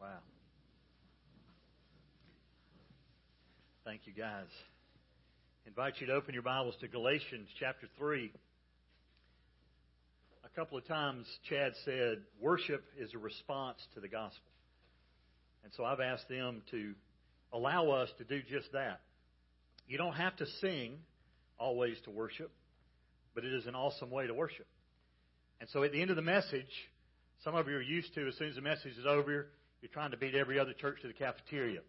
Wow. Thank you, guys. I invite you to open your Bibles to Galatians chapter 3. A couple of times, Chad said, worship is a response to the gospel. And so I've asked them to allow us to do just that. You don't have to sing always to worship, but it is an awesome way to worship. And so at the end of the message, some of you are used to, as soon as the message is over, you're trying to beat every other church to the cafeteria.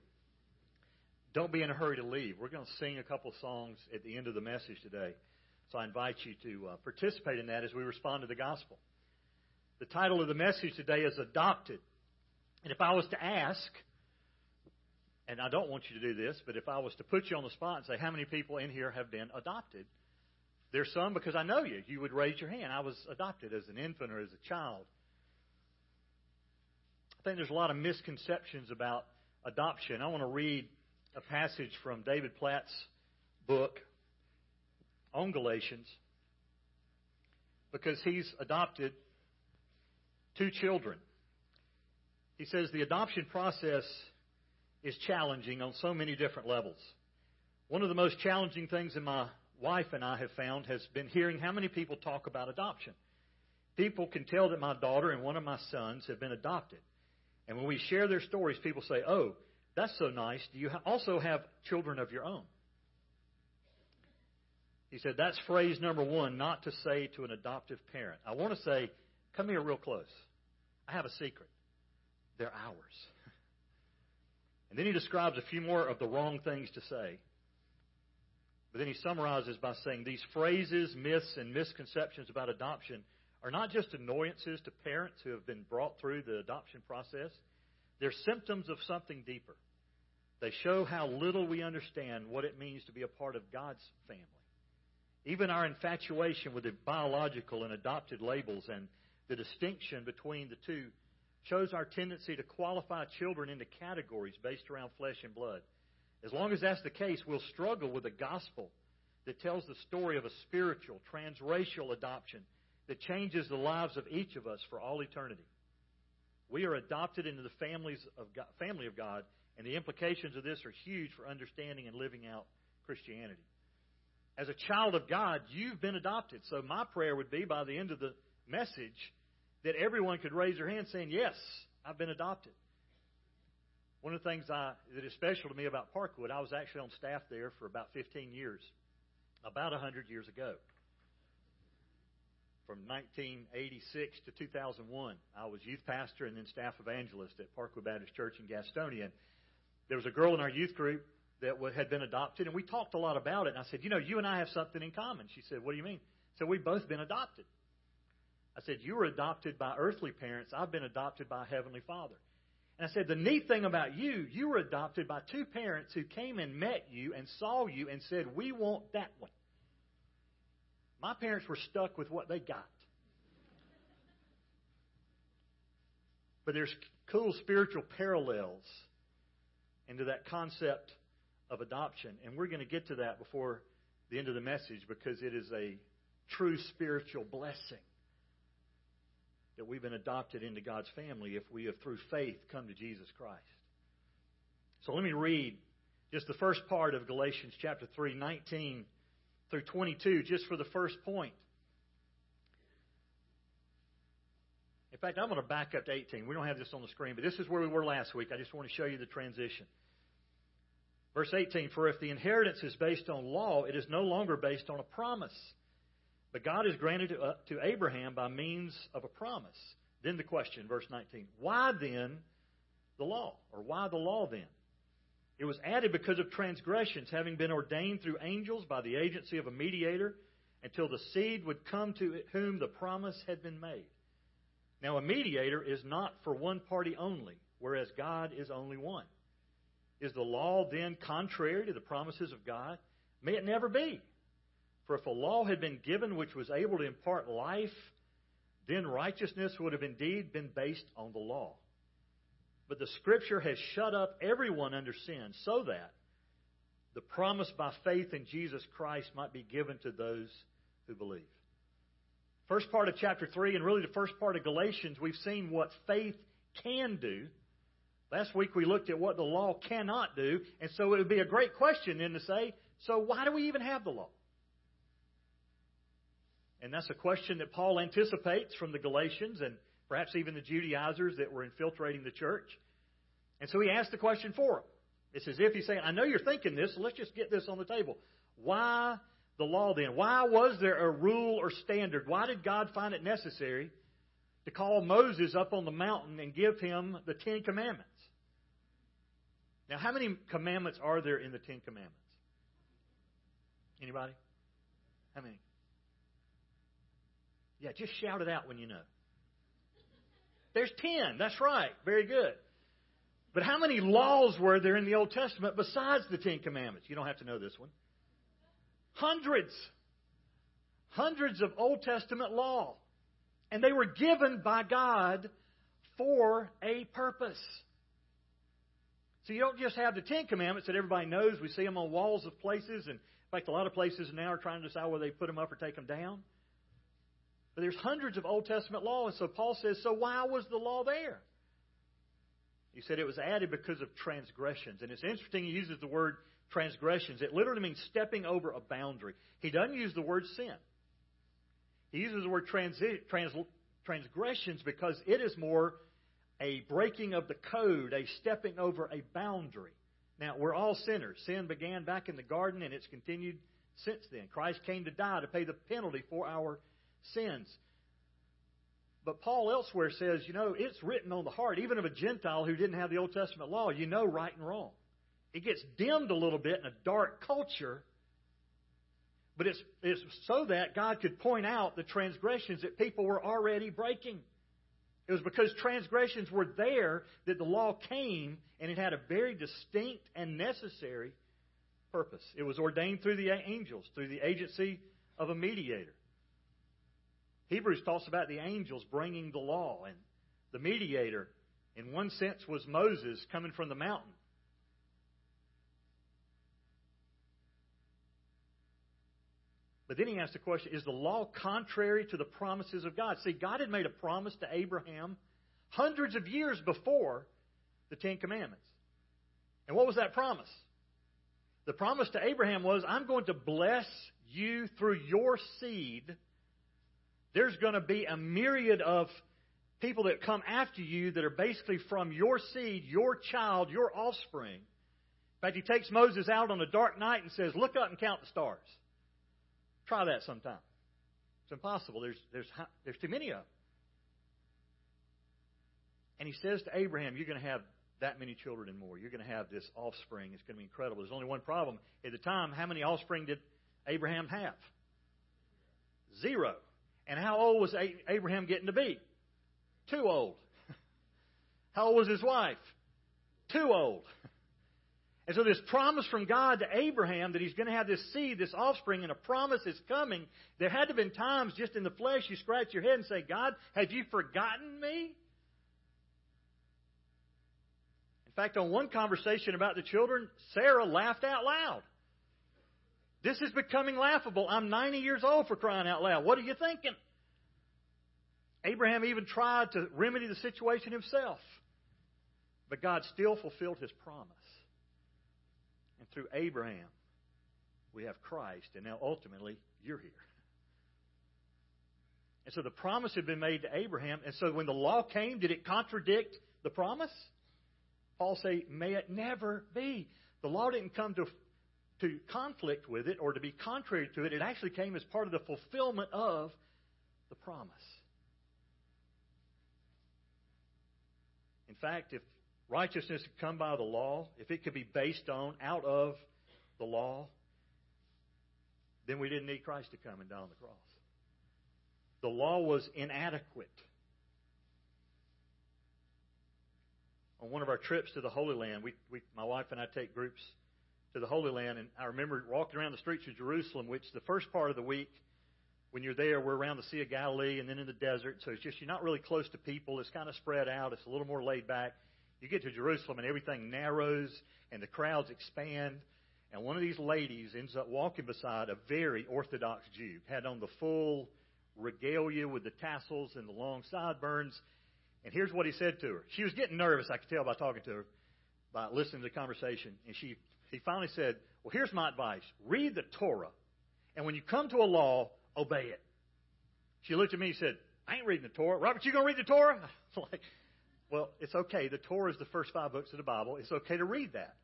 Don't be in a hurry to leave. We're going to sing a couple songs at the end of the message today. So I invite you to uh, participate in that as we respond to the gospel. The title of the message today is Adopted. And if I was to ask, and I don't want you to do this, but if I was to put you on the spot and say, how many people in here have been adopted? There's some because I know you. You would raise your hand. I was adopted as an infant or as a child. Think there's a lot of misconceptions about adoption. I want to read a passage from David Platt's book on Galatians because he's adopted two children. He says the adoption process is challenging on so many different levels. One of the most challenging things in my wife and I have found has been hearing how many people talk about adoption. People can tell that my daughter and one of my sons have been adopted. And when we share their stories, people say, Oh, that's so nice. Do you also have children of your own? He said, That's phrase number one, not to say to an adoptive parent. I want to say, Come here real close. I have a secret. They're ours. And then he describes a few more of the wrong things to say. But then he summarizes by saying these phrases, myths, and misconceptions about adoption are not just annoyances to parents who have been brought through the adoption process, they're symptoms of something deeper. They show how little we understand what it means to be a part of God's family. Even our infatuation with the biological and adopted labels and the distinction between the two shows our tendency to qualify children into categories based around flesh and blood. As long as that's the case, we'll struggle with a gospel that tells the story of a spiritual, transracial adoption that changes the lives of each of us for all eternity. We are adopted into the families of God, family of God, and the implications of this are huge for understanding and living out Christianity. As a child of God, you've been adopted. So my prayer would be by the end of the message that everyone could raise their hand saying, Yes, I've been adopted. One of the things I, that is special to me about Parkwood, I was actually on staff there for about 15 years, about 100 years ago. From 1986 to 2001, I was youth pastor and then staff evangelist at Parkwood Baptist Church in Gastonia. There was a girl in our youth group that had been adopted, and we talked a lot about it. And I said, You know, you and I have something in common. She said, What do you mean? I said, We've both been adopted. I said, You were adopted by earthly parents. I've been adopted by Heavenly Father. And I said, The neat thing about you, you were adopted by two parents who came and met you and saw you and said, We want that one. My parents were stuck with what they got. But there's cool spiritual parallels into that concept of adoption. And we're going to get to that before the end of the message because it is a true spiritual blessing that we've been adopted into God's family if we have, through faith, come to Jesus Christ. So let me read just the first part of Galatians chapter 3, 19 through 22, just for the first point. In fact, I'm going to back up to 18. We don't have this on the screen, but this is where we were last week. I just want to show you the transition. Verse 18 For if the inheritance is based on law, it is no longer based on a promise. But God has granted to, uh, to Abraham by means of a promise. Then the question, verse 19 Why then the law? Or why the law then? It was added because of transgressions, having been ordained through angels by the agency of a mediator, until the seed would come to whom the promise had been made. Now, a mediator is not for one party only, whereas God is only one. Is the law then contrary to the promises of God? May it never be. For if a law had been given which was able to impart life, then righteousness would have indeed been based on the law. But the Scripture has shut up everyone under sin so that the promise by faith in Jesus Christ might be given to those who believe. First part of chapter 3 and really the first part of Galatians, we've seen what faith can do Last week we looked at what the law cannot do, and so it would be a great question then to say, so why do we even have the law? And that's a question that Paul anticipates from the Galatians and perhaps even the Judaizers that were infiltrating the church. And so he asked the question for them. It's as if he's saying, I know you're thinking this, so let's just get this on the table. Why the law then? Why was there a rule or standard? Why did God find it necessary to call Moses up on the mountain and give him the Ten Commandments? Now, how many commandments are there in the Ten Commandments? Anybody? How many? Yeah, just shout it out when you know. There's ten. That's right. Very good. But how many laws were there in the Old Testament besides the Ten Commandments? You don't have to know this one. Hundreds. Hundreds of Old Testament law. And they were given by God for a purpose. So you don't just have the Ten Commandments that everybody knows. We see them on walls of places, and in fact, a lot of places now are trying to decide whether they put them up or take them down. But there's hundreds of Old Testament law, and so Paul says, so why was the law there? He said it was added because of transgressions. And it's interesting he uses the word transgressions. It literally means stepping over a boundary. He doesn't use the word sin. He uses the word transi- trans- transgressions because it is more a breaking of the code, a stepping over a boundary. Now, we're all sinners. Sin began back in the garden and it's continued since then. Christ came to die to pay the penalty for our sins. But Paul elsewhere says, you know, it's written on the heart, even of a Gentile who didn't have the Old Testament law, you know right and wrong. It gets dimmed a little bit in a dark culture, but it's, it's so that God could point out the transgressions that people were already breaking. It was because transgressions were there that the law came, and it had a very distinct and necessary purpose. It was ordained through the angels, through the agency of a mediator. Hebrews talks about the angels bringing the law, and the mediator, in one sense, was Moses coming from the mountain. But then he asked the question Is the law contrary to the promises of God? See, God had made a promise to Abraham hundreds of years before the Ten Commandments. And what was that promise? The promise to Abraham was I'm going to bless you through your seed there's going to be a myriad of people that come after you that are basically from your seed, your child, your offspring. In fact, he takes Moses out on a dark night and says, Look up and count the stars. Try that sometime. It's impossible. There's, there's, there's too many of them. And he says to Abraham, You're going to have that many children and more. You're going to have this offspring. It's going to be incredible. There's only one problem. At the time, how many offspring did Abraham have? Zero. And how old was Abraham getting to be? Too old. How old was his wife? Too old. And so, this promise from God to Abraham that he's going to have this seed, this offspring, and a promise is coming, there had to have been times just in the flesh you scratch your head and say, God, have you forgotten me? In fact, on one conversation about the children, Sarah laughed out loud. This is becoming laughable. I'm 90 years old for crying out loud. What are you thinking? Abraham even tried to remedy the situation himself. But God still fulfilled his promise. And through Abraham, we have Christ, and now ultimately, you're here. And so the promise had been made to Abraham, and so when the law came, did it contradict the promise? Paul say, may it never be. The law didn't come to to conflict with it or to be contrary to it. It actually came as part of the fulfillment of the promise. In fact, if righteousness could come by the law, if it could be based on, out of the law, then we didn't need Christ to come and die on the cross. The law was inadequate. On one of our trips to the Holy Land, we, we, my wife and I take groups to the Holy Land, and I remember walking around the streets of Jerusalem, which the first part of the week, when you're there, we're around the Sea of Galilee and then in the desert, so it's just you're not really close to people. It's kind of spread out. It's a little more laid back. You get to Jerusalem, and everything narrows, and the crowds expand. And one of these ladies ends up walking beside a very Orthodox Jew, had on the full regalia with the tassels and the long sideburns. And here's what he said to her. She was getting nervous, I could tell by talking to her, by listening to the conversation. And she, he finally said, Well, here's my advice read the Torah. And when you come to a law, obey it. She looked at me and said, I ain't reading the Torah. Robert, you going to read the Torah? like, well, it's okay. The Torah is the first five books of the Bible. It's okay to read that.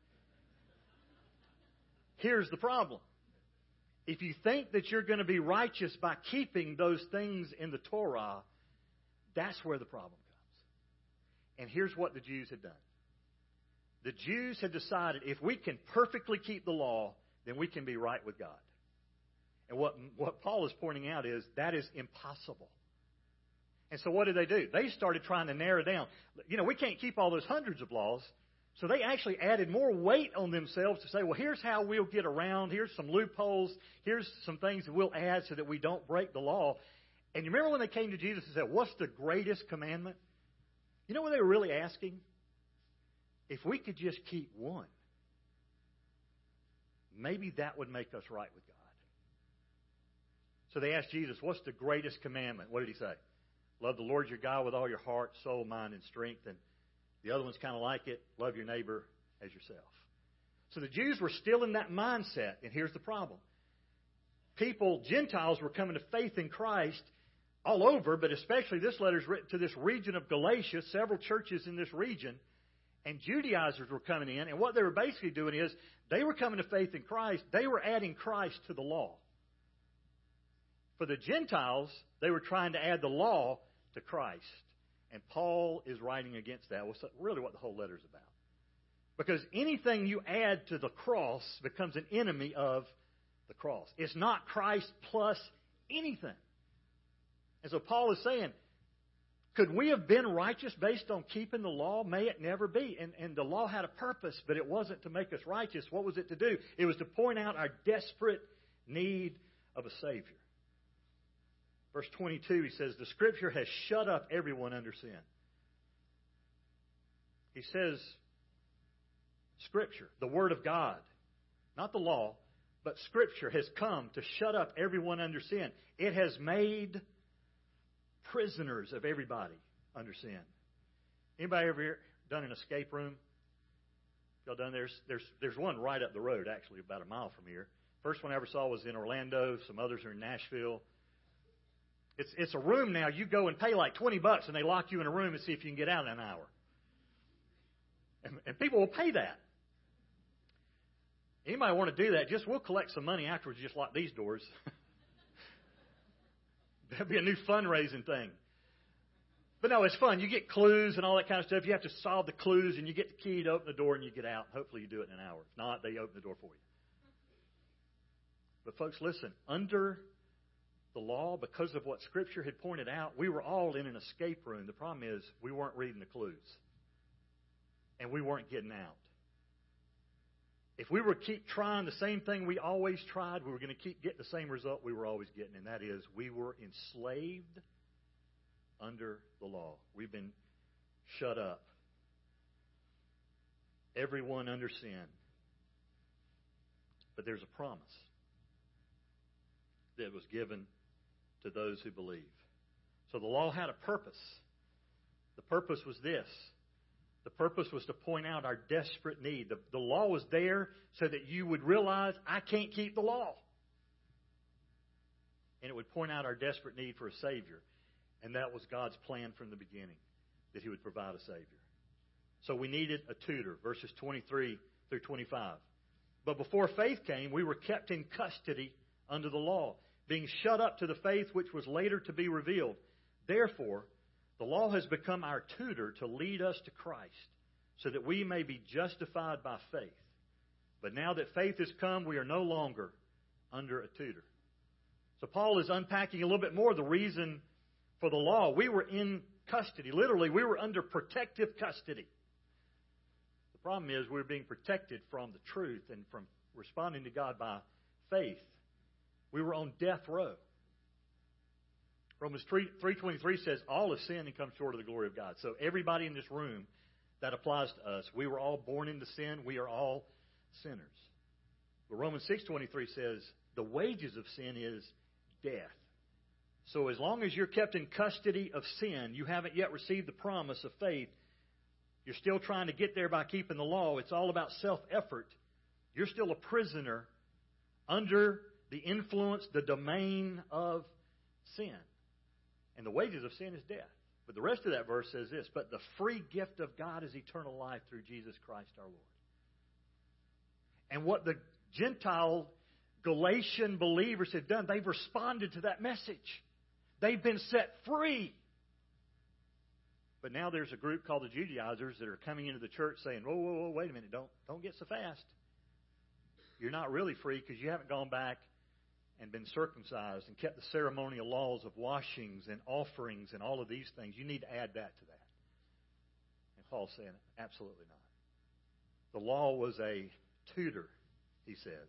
Here's the problem. If you think that you're going to be righteous by keeping those things in the Torah, that's where the problem comes. And here's what the Jews had done. The Jews had decided if we can perfectly keep the law, then we can be right with God. And what, what Paul is pointing out is that is impossible. And so what did they do? They started trying to narrow down. You know, we can't keep all those hundreds of laws. So they actually added more weight on themselves to say, well, here's how we'll get around. Here's some loopholes. Here's some things that we'll add so that we don't break the law. And you remember when they came to Jesus and said, what's the greatest commandment? You know what they were really asking? If we could just keep one, maybe that would make us right with God. So they asked Jesus, what's the greatest commandment? What did he say? Love the Lord your God with all your heart, soul, mind, and strength. And the other one's kind of like it love your neighbor as yourself. So the Jews were still in that mindset, and here's the problem. People, Gentiles, were coming to faith in Christ all over, but especially this letter is written to this region of Galatia, several churches in this region, and Judaizers were coming in, and what they were basically doing is they were coming to faith in Christ, they were adding Christ to the law. For the Gentiles, they were trying to add the law to Christ. And Paul is writing against that. Well, really what the whole letter is about. Because anything you add to the cross becomes an enemy of the cross. It's not Christ plus anything. And so Paul is saying, could we have been righteous based on keeping the law? May it never be. And, and the law had a purpose, but it wasn't to make us righteous. What was it to do? It was to point out our desperate need of a Savior. Verse 22, he says, The Scripture has shut up everyone under sin. He says, Scripture, the Word of God, not the law, but Scripture has come to shut up everyone under sin. It has made prisoners of everybody under sin. Anybody ever done an escape room? Y'all done? There's there's there's one right up the road, actually, about a mile from here. First one I ever saw was in Orlando. Some others are in Nashville. It's, it's a room now. You go and pay like 20 bucks and they lock you in a room and see if you can get out in an hour. And, and people will pay that. Anybody want to do that? Just we'll collect some money afterwards, just lock these doors. That'd be a new fundraising thing. But no, it's fun. You get clues and all that kind of stuff. You have to solve the clues and you get the key to open the door and you get out. Hopefully you do it in an hour. If not, they open the door for you. But folks, listen, under the law, because of what Scripture had pointed out, we were all in an escape room. The problem is we weren't reading the clues. And we weren't getting out. If we were to keep trying the same thing we always tried, we were going to keep getting the same result we were always getting, and that is we were enslaved under the law. We've been shut up. Everyone under sin. But there's a promise that was given to those who believe. So the law had a purpose. The purpose was this. The purpose was to point out our desperate need. The, the law was there so that you would realize, I can't keep the law. And it would point out our desperate need for a Savior. And that was God's plan from the beginning, that He would provide a Savior. So we needed a tutor, verses 23 through 25. But before faith came, we were kept in custody under the law being shut up to the faith which was later to be revealed. Therefore, the law has become our tutor to lead us to Christ, so that we may be justified by faith. But now that faith has come, we are no longer under a tutor. So Paul is unpacking a little bit more the reason for the law. We were in custody. Literally, we were under protective custody. The problem is we we're being protected from the truth and from responding to God by faith. We were on death row. Romans 3, 3.23 says, all have sinned and come short of the glory of God. So everybody in this room, that applies to us. We were all born into sin. We are all sinners. But Romans 6.23 says, the wages of sin is death. So as long as you're kept in custody of sin, you haven't yet received the promise of faith. You're still trying to get there by keeping the law. It's all about self effort. You're still a prisoner under the influence, the domain of sin. And the wages of sin is death. But the rest of that verse says this But the free gift of God is eternal life through Jesus Christ our Lord. And what the Gentile Galatian believers have done, they've responded to that message. They've been set free. But now there's a group called the Judaizers that are coming into the church saying, whoa, whoa, whoa, wait a minute, don't, don't get so fast. You're not really free because you haven't gone back and been circumcised and kept the ceremonial laws of washings and offerings and all of these things. You need to add that to that. And Paul's saying, absolutely not. The law was a tutor, he says.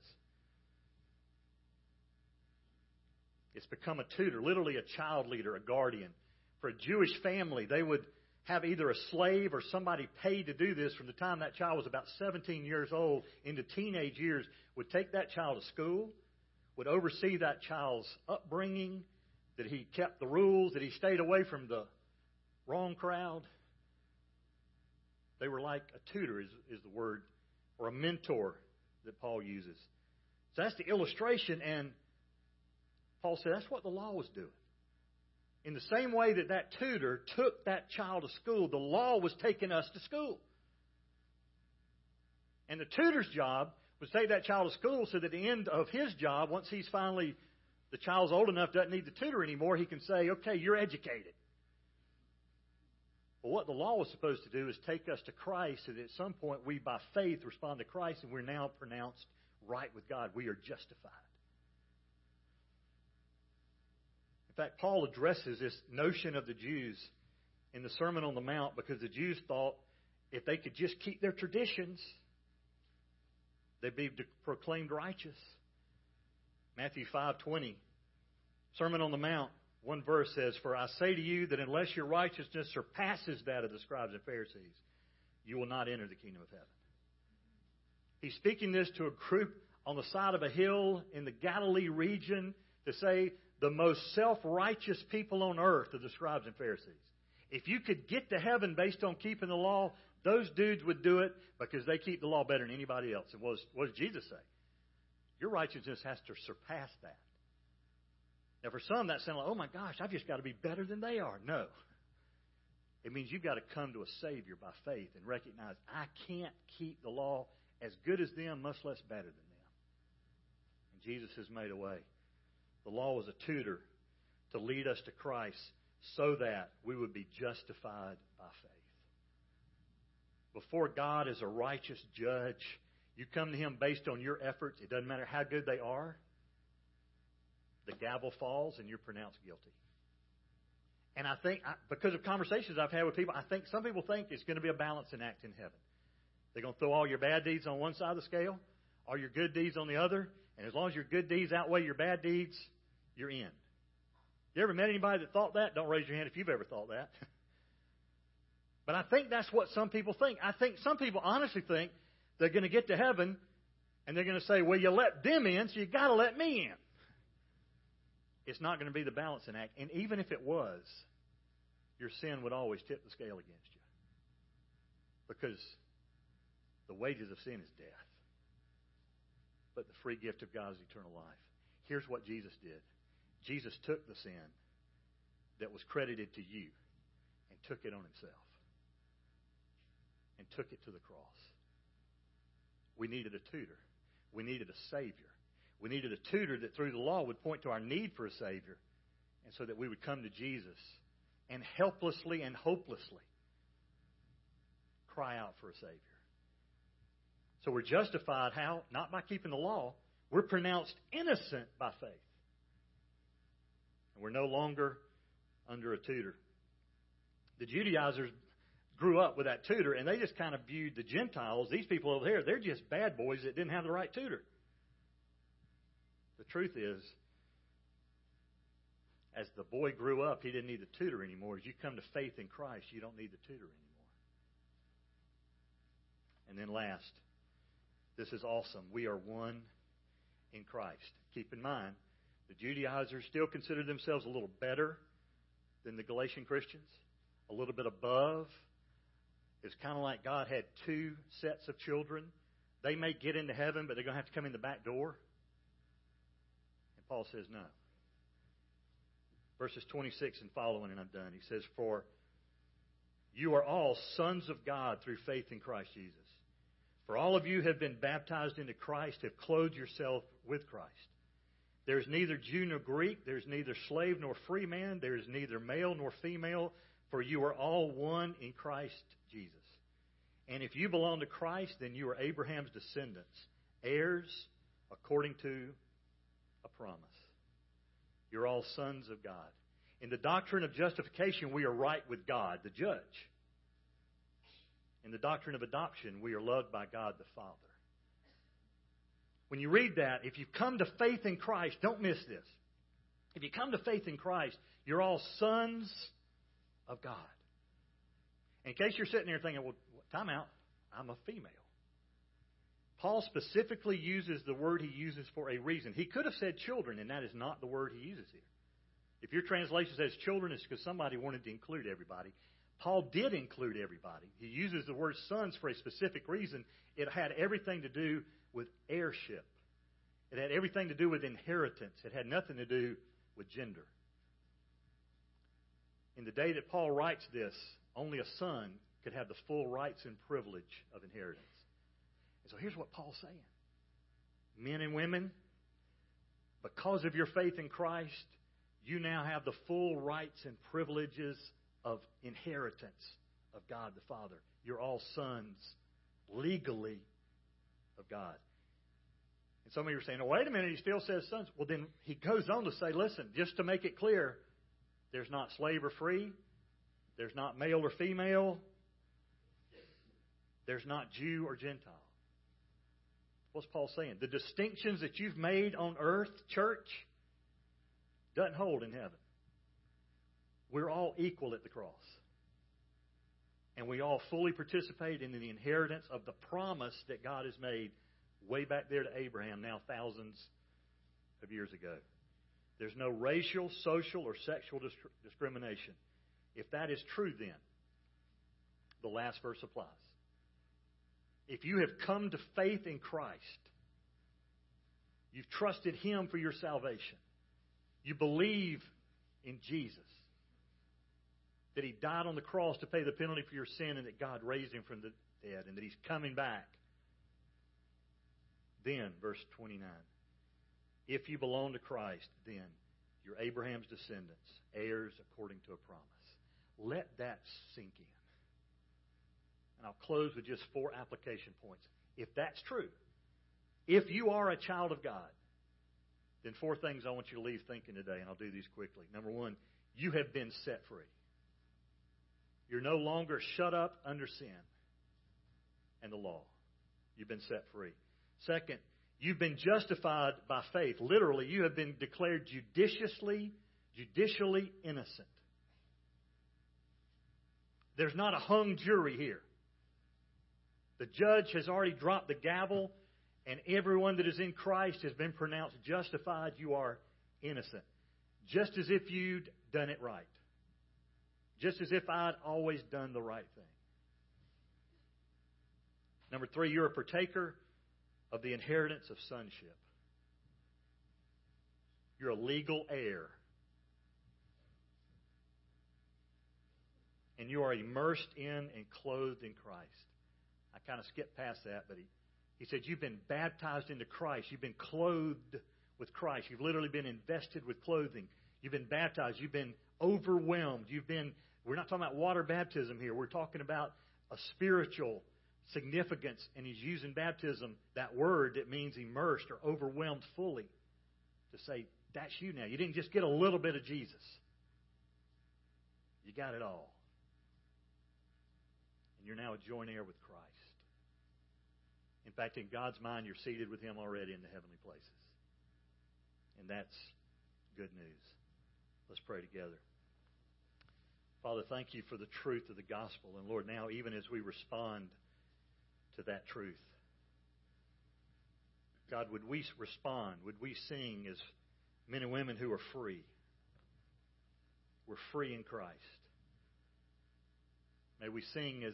It's become a tutor, literally a child leader, a guardian. For a Jewish family, they would have either a slave or somebody paid to do this from the time that child was about 17 years old into teenage years, would take that child to school, would oversee that child's upbringing, that he kept the rules, that he stayed away from the wrong crowd. They were like a tutor, is, is the word, or a mentor that Paul uses. So that's the illustration, and Paul said that's what the law was doing. In the same way that that tutor took that child to school, the law was taking us to school. And the tutor's job was take that child to school so that at the end of his job, once he's finally, the child's old enough, doesn't need the tutor anymore, he can say, okay, you're educated. But what the law was supposed to do is take us to Christ so that at some point we, by faith, respond to Christ and we're now pronounced right with God. We are justified. In fact, Paul addresses this notion of the Jews in the Sermon on the Mount because the Jews thought if they could just keep their traditions, they'd be proclaimed righteous. Matthew 5:20, Sermon on the Mount, one verse says, "For I say to you that unless your righteousness surpasses that of the scribes and Pharisees, you will not enter the kingdom of heaven." He's speaking this to a group on the side of a hill in the Galilee region to say the most self righteous people on earth are the scribes and Pharisees. If you could get to heaven based on keeping the law, those dudes would do it because they keep the law better than anybody else. And what, what does Jesus say? Your righteousness has to surpass that. Now, for some, that sounds like, oh my gosh, I've just got to be better than they are. No. It means you've got to come to a Savior by faith and recognize I can't keep the law as good as them, much less better than them. And Jesus has made a way. The law was a tutor to lead us to Christ so that we would be justified by faith. Before God is a righteous judge, you come to Him based on your efforts. It doesn't matter how good they are. The gavel falls and you're pronounced guilty. And I think, because of conversations I've had with people, I think some people think it's going to be a balancing act in heaven. They're going to throw all your bad deeds on one side of the scale, all your good deeds on the other, and as long as your good deeds outweigh your bad deeds, you're in. You ever met anybody that thought that? Don't raise your hand if you've ever thought that. but I think that's what some people think. I think some people honestly think they're going to get to heaven and they're going to say, well, you let them in, so you got to let me in. It's not going to be the balancing act. And even if it was, your sin would always tip the scale against you. Because the wages of sin is death. But the free gift of God is eternal life. Here's what Jesus did Jesus took the sin that was credited to you and took it on himself and took it to the cross. We needed a tutor. We needed a Savior. We needed a tutor that through the law would point to our need for a Savior and so that we would come to Jesus and helplessly and hopelessly cry out for a Savior. So we're justified how? Not by keeping the law. We're pronounced innocent by faith. And we're no longer under a tutor. The Judaizers grew up with that tutor, and they just kind of viewed the Gentiles, these people over here, they're just bad boys that didn't have the right tutor. The truth is, as the boy grew up, he didn't need the tutor anymore. As you come to faith in Christ, you don't need the tutor anymore. And then last, this is awesome. We are one in Christ. Keep in mind, The Judaizers still considered themselves a little better than the Galatian Christians, a little bit above. It's kind of like God had two sets of children. They may get into heaven, but they're going to have to come in the back door. And Paul says, no. Verses 26 and following, and I'm done. He says, For you are all sons of God through faith in Christ Jesus. For all of you have been baptized into Christ, have clothed yourself with Christ. There's neither Jew nor Greek, there's neither slave nor free man, there is neither male nor female, for you are all one in Christ Jesus. And if you belong to Christ, then you are Abraham's descendants, heirs according to a promise. You're all sons of God. In the doctrine of justification, we are right with God, the judge. In the doctrine of adoption, we are loved by God the Father. When you read that, if you've come to faith in Christ, don't miss this. If you come to faith in Christ, you're all sons of God. In case you're sitting there thinking, well, time out, I'm a female. Paul specifically uses the word he uses for a reason. He could have said children, and that is not the word he uses here. If your translation says children, it's because somebody wanted to include everybody. Paul did include everybody. He uses the word sons for a specific reason. It had everything to do with heirship. It had everything to do with inheritance. It had nothing to do with gender. In the day that Paul writes this, only a son could have the full rights and privilege of inheritance. And so here's what Paul's saying Men and women, because of your faith in Christ, you now have the full rights and privileges of inheritance of God the Father. You're all sons legally of God. And some of you are saying, oh, wait a minute, he still says sons. Well, then he goes on to say, listen, just to make it clear, there's not slave or free, there's not male or female, there's not Jew or Gentile. What's Paul saying? The distinctions that you've made on earth, church, doesn't hold in heaven. We're all equal at the cross. And we all fully participate in the inheritance of the promise that God has made way back there to Abraham, now thousands of years ago. There's no racial, social, or sexual discrimination. If that is true, then, the last verse applies. If you have come to faith in Christ, you've trusted Him for your salvation, you believe in Jesus, that He died on the cross to pay the penalty for your sin, and that God raised Him from the dead, and that He's coming back. Then, verse 29, if you belong to Christ, then you're Abraham's descendants, heirs according to a promise. Let that sink in. And I'll close with just four application points. If that's true, if you are a child of God, then four things I want you to leave thinking today, and I'll do these quickly. Number one, you have been set free. You're no longer shut up under sin and the law. You've been set free. Second, you've been justified by faith. Literally, you have been declared judiciously, judicially innocent. There's not a hung jury here. The judge has already dropped the gavel, and everyone that is in Christ has been pronounced justified. You are innocent. Just as if you'd done it right. Just as if I'd always done the right thing. Number three, you're a partaker of the inheritance of sonship. You're a legal heir. And you are immersed in and clothed in Christ. I kind of skipped past that, but he, he said, You've been baptized into Christ. You've been clothed with Christ. You've literally been invested with clothing. You've been baptized. You've been overwhelmed. You've been, we're not talking about water baptism here. We're talking about a spiritual significance, and he's using baptism, that word that means immersed or overwhelmed fully, to say, that's you now. You didn't just get a little bit of Jesus, you got it all. You're now a joint heir with Christ. In fact, in God's mind, you're seated with Him already in the heavenly places. And that's good news. Let's pray together. Father, thank you for the truth of the gospel. And Lord, now, even as we respond to that truth. God, would we respond? Would we sing as Men and women who are free. We're free in Christ. May we sing as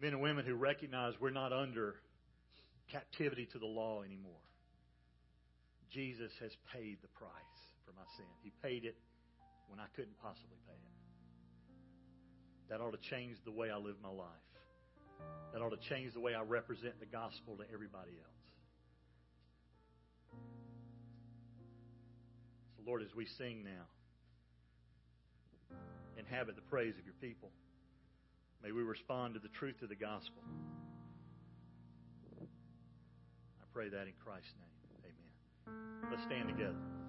men and women who recognize we're not under captivity to the law anymore. Jesus has paid the price for my sin. He paid it when I couldn't possibly pay it. That ought to change the way I live my life. That ought to change the way I represent the gospel to everybody else. So, Lord, as we sing now, inhabit the praise of your people. May we respond to the truth of the gospel. I pray that in Christ's name. Amen. Let's stand together.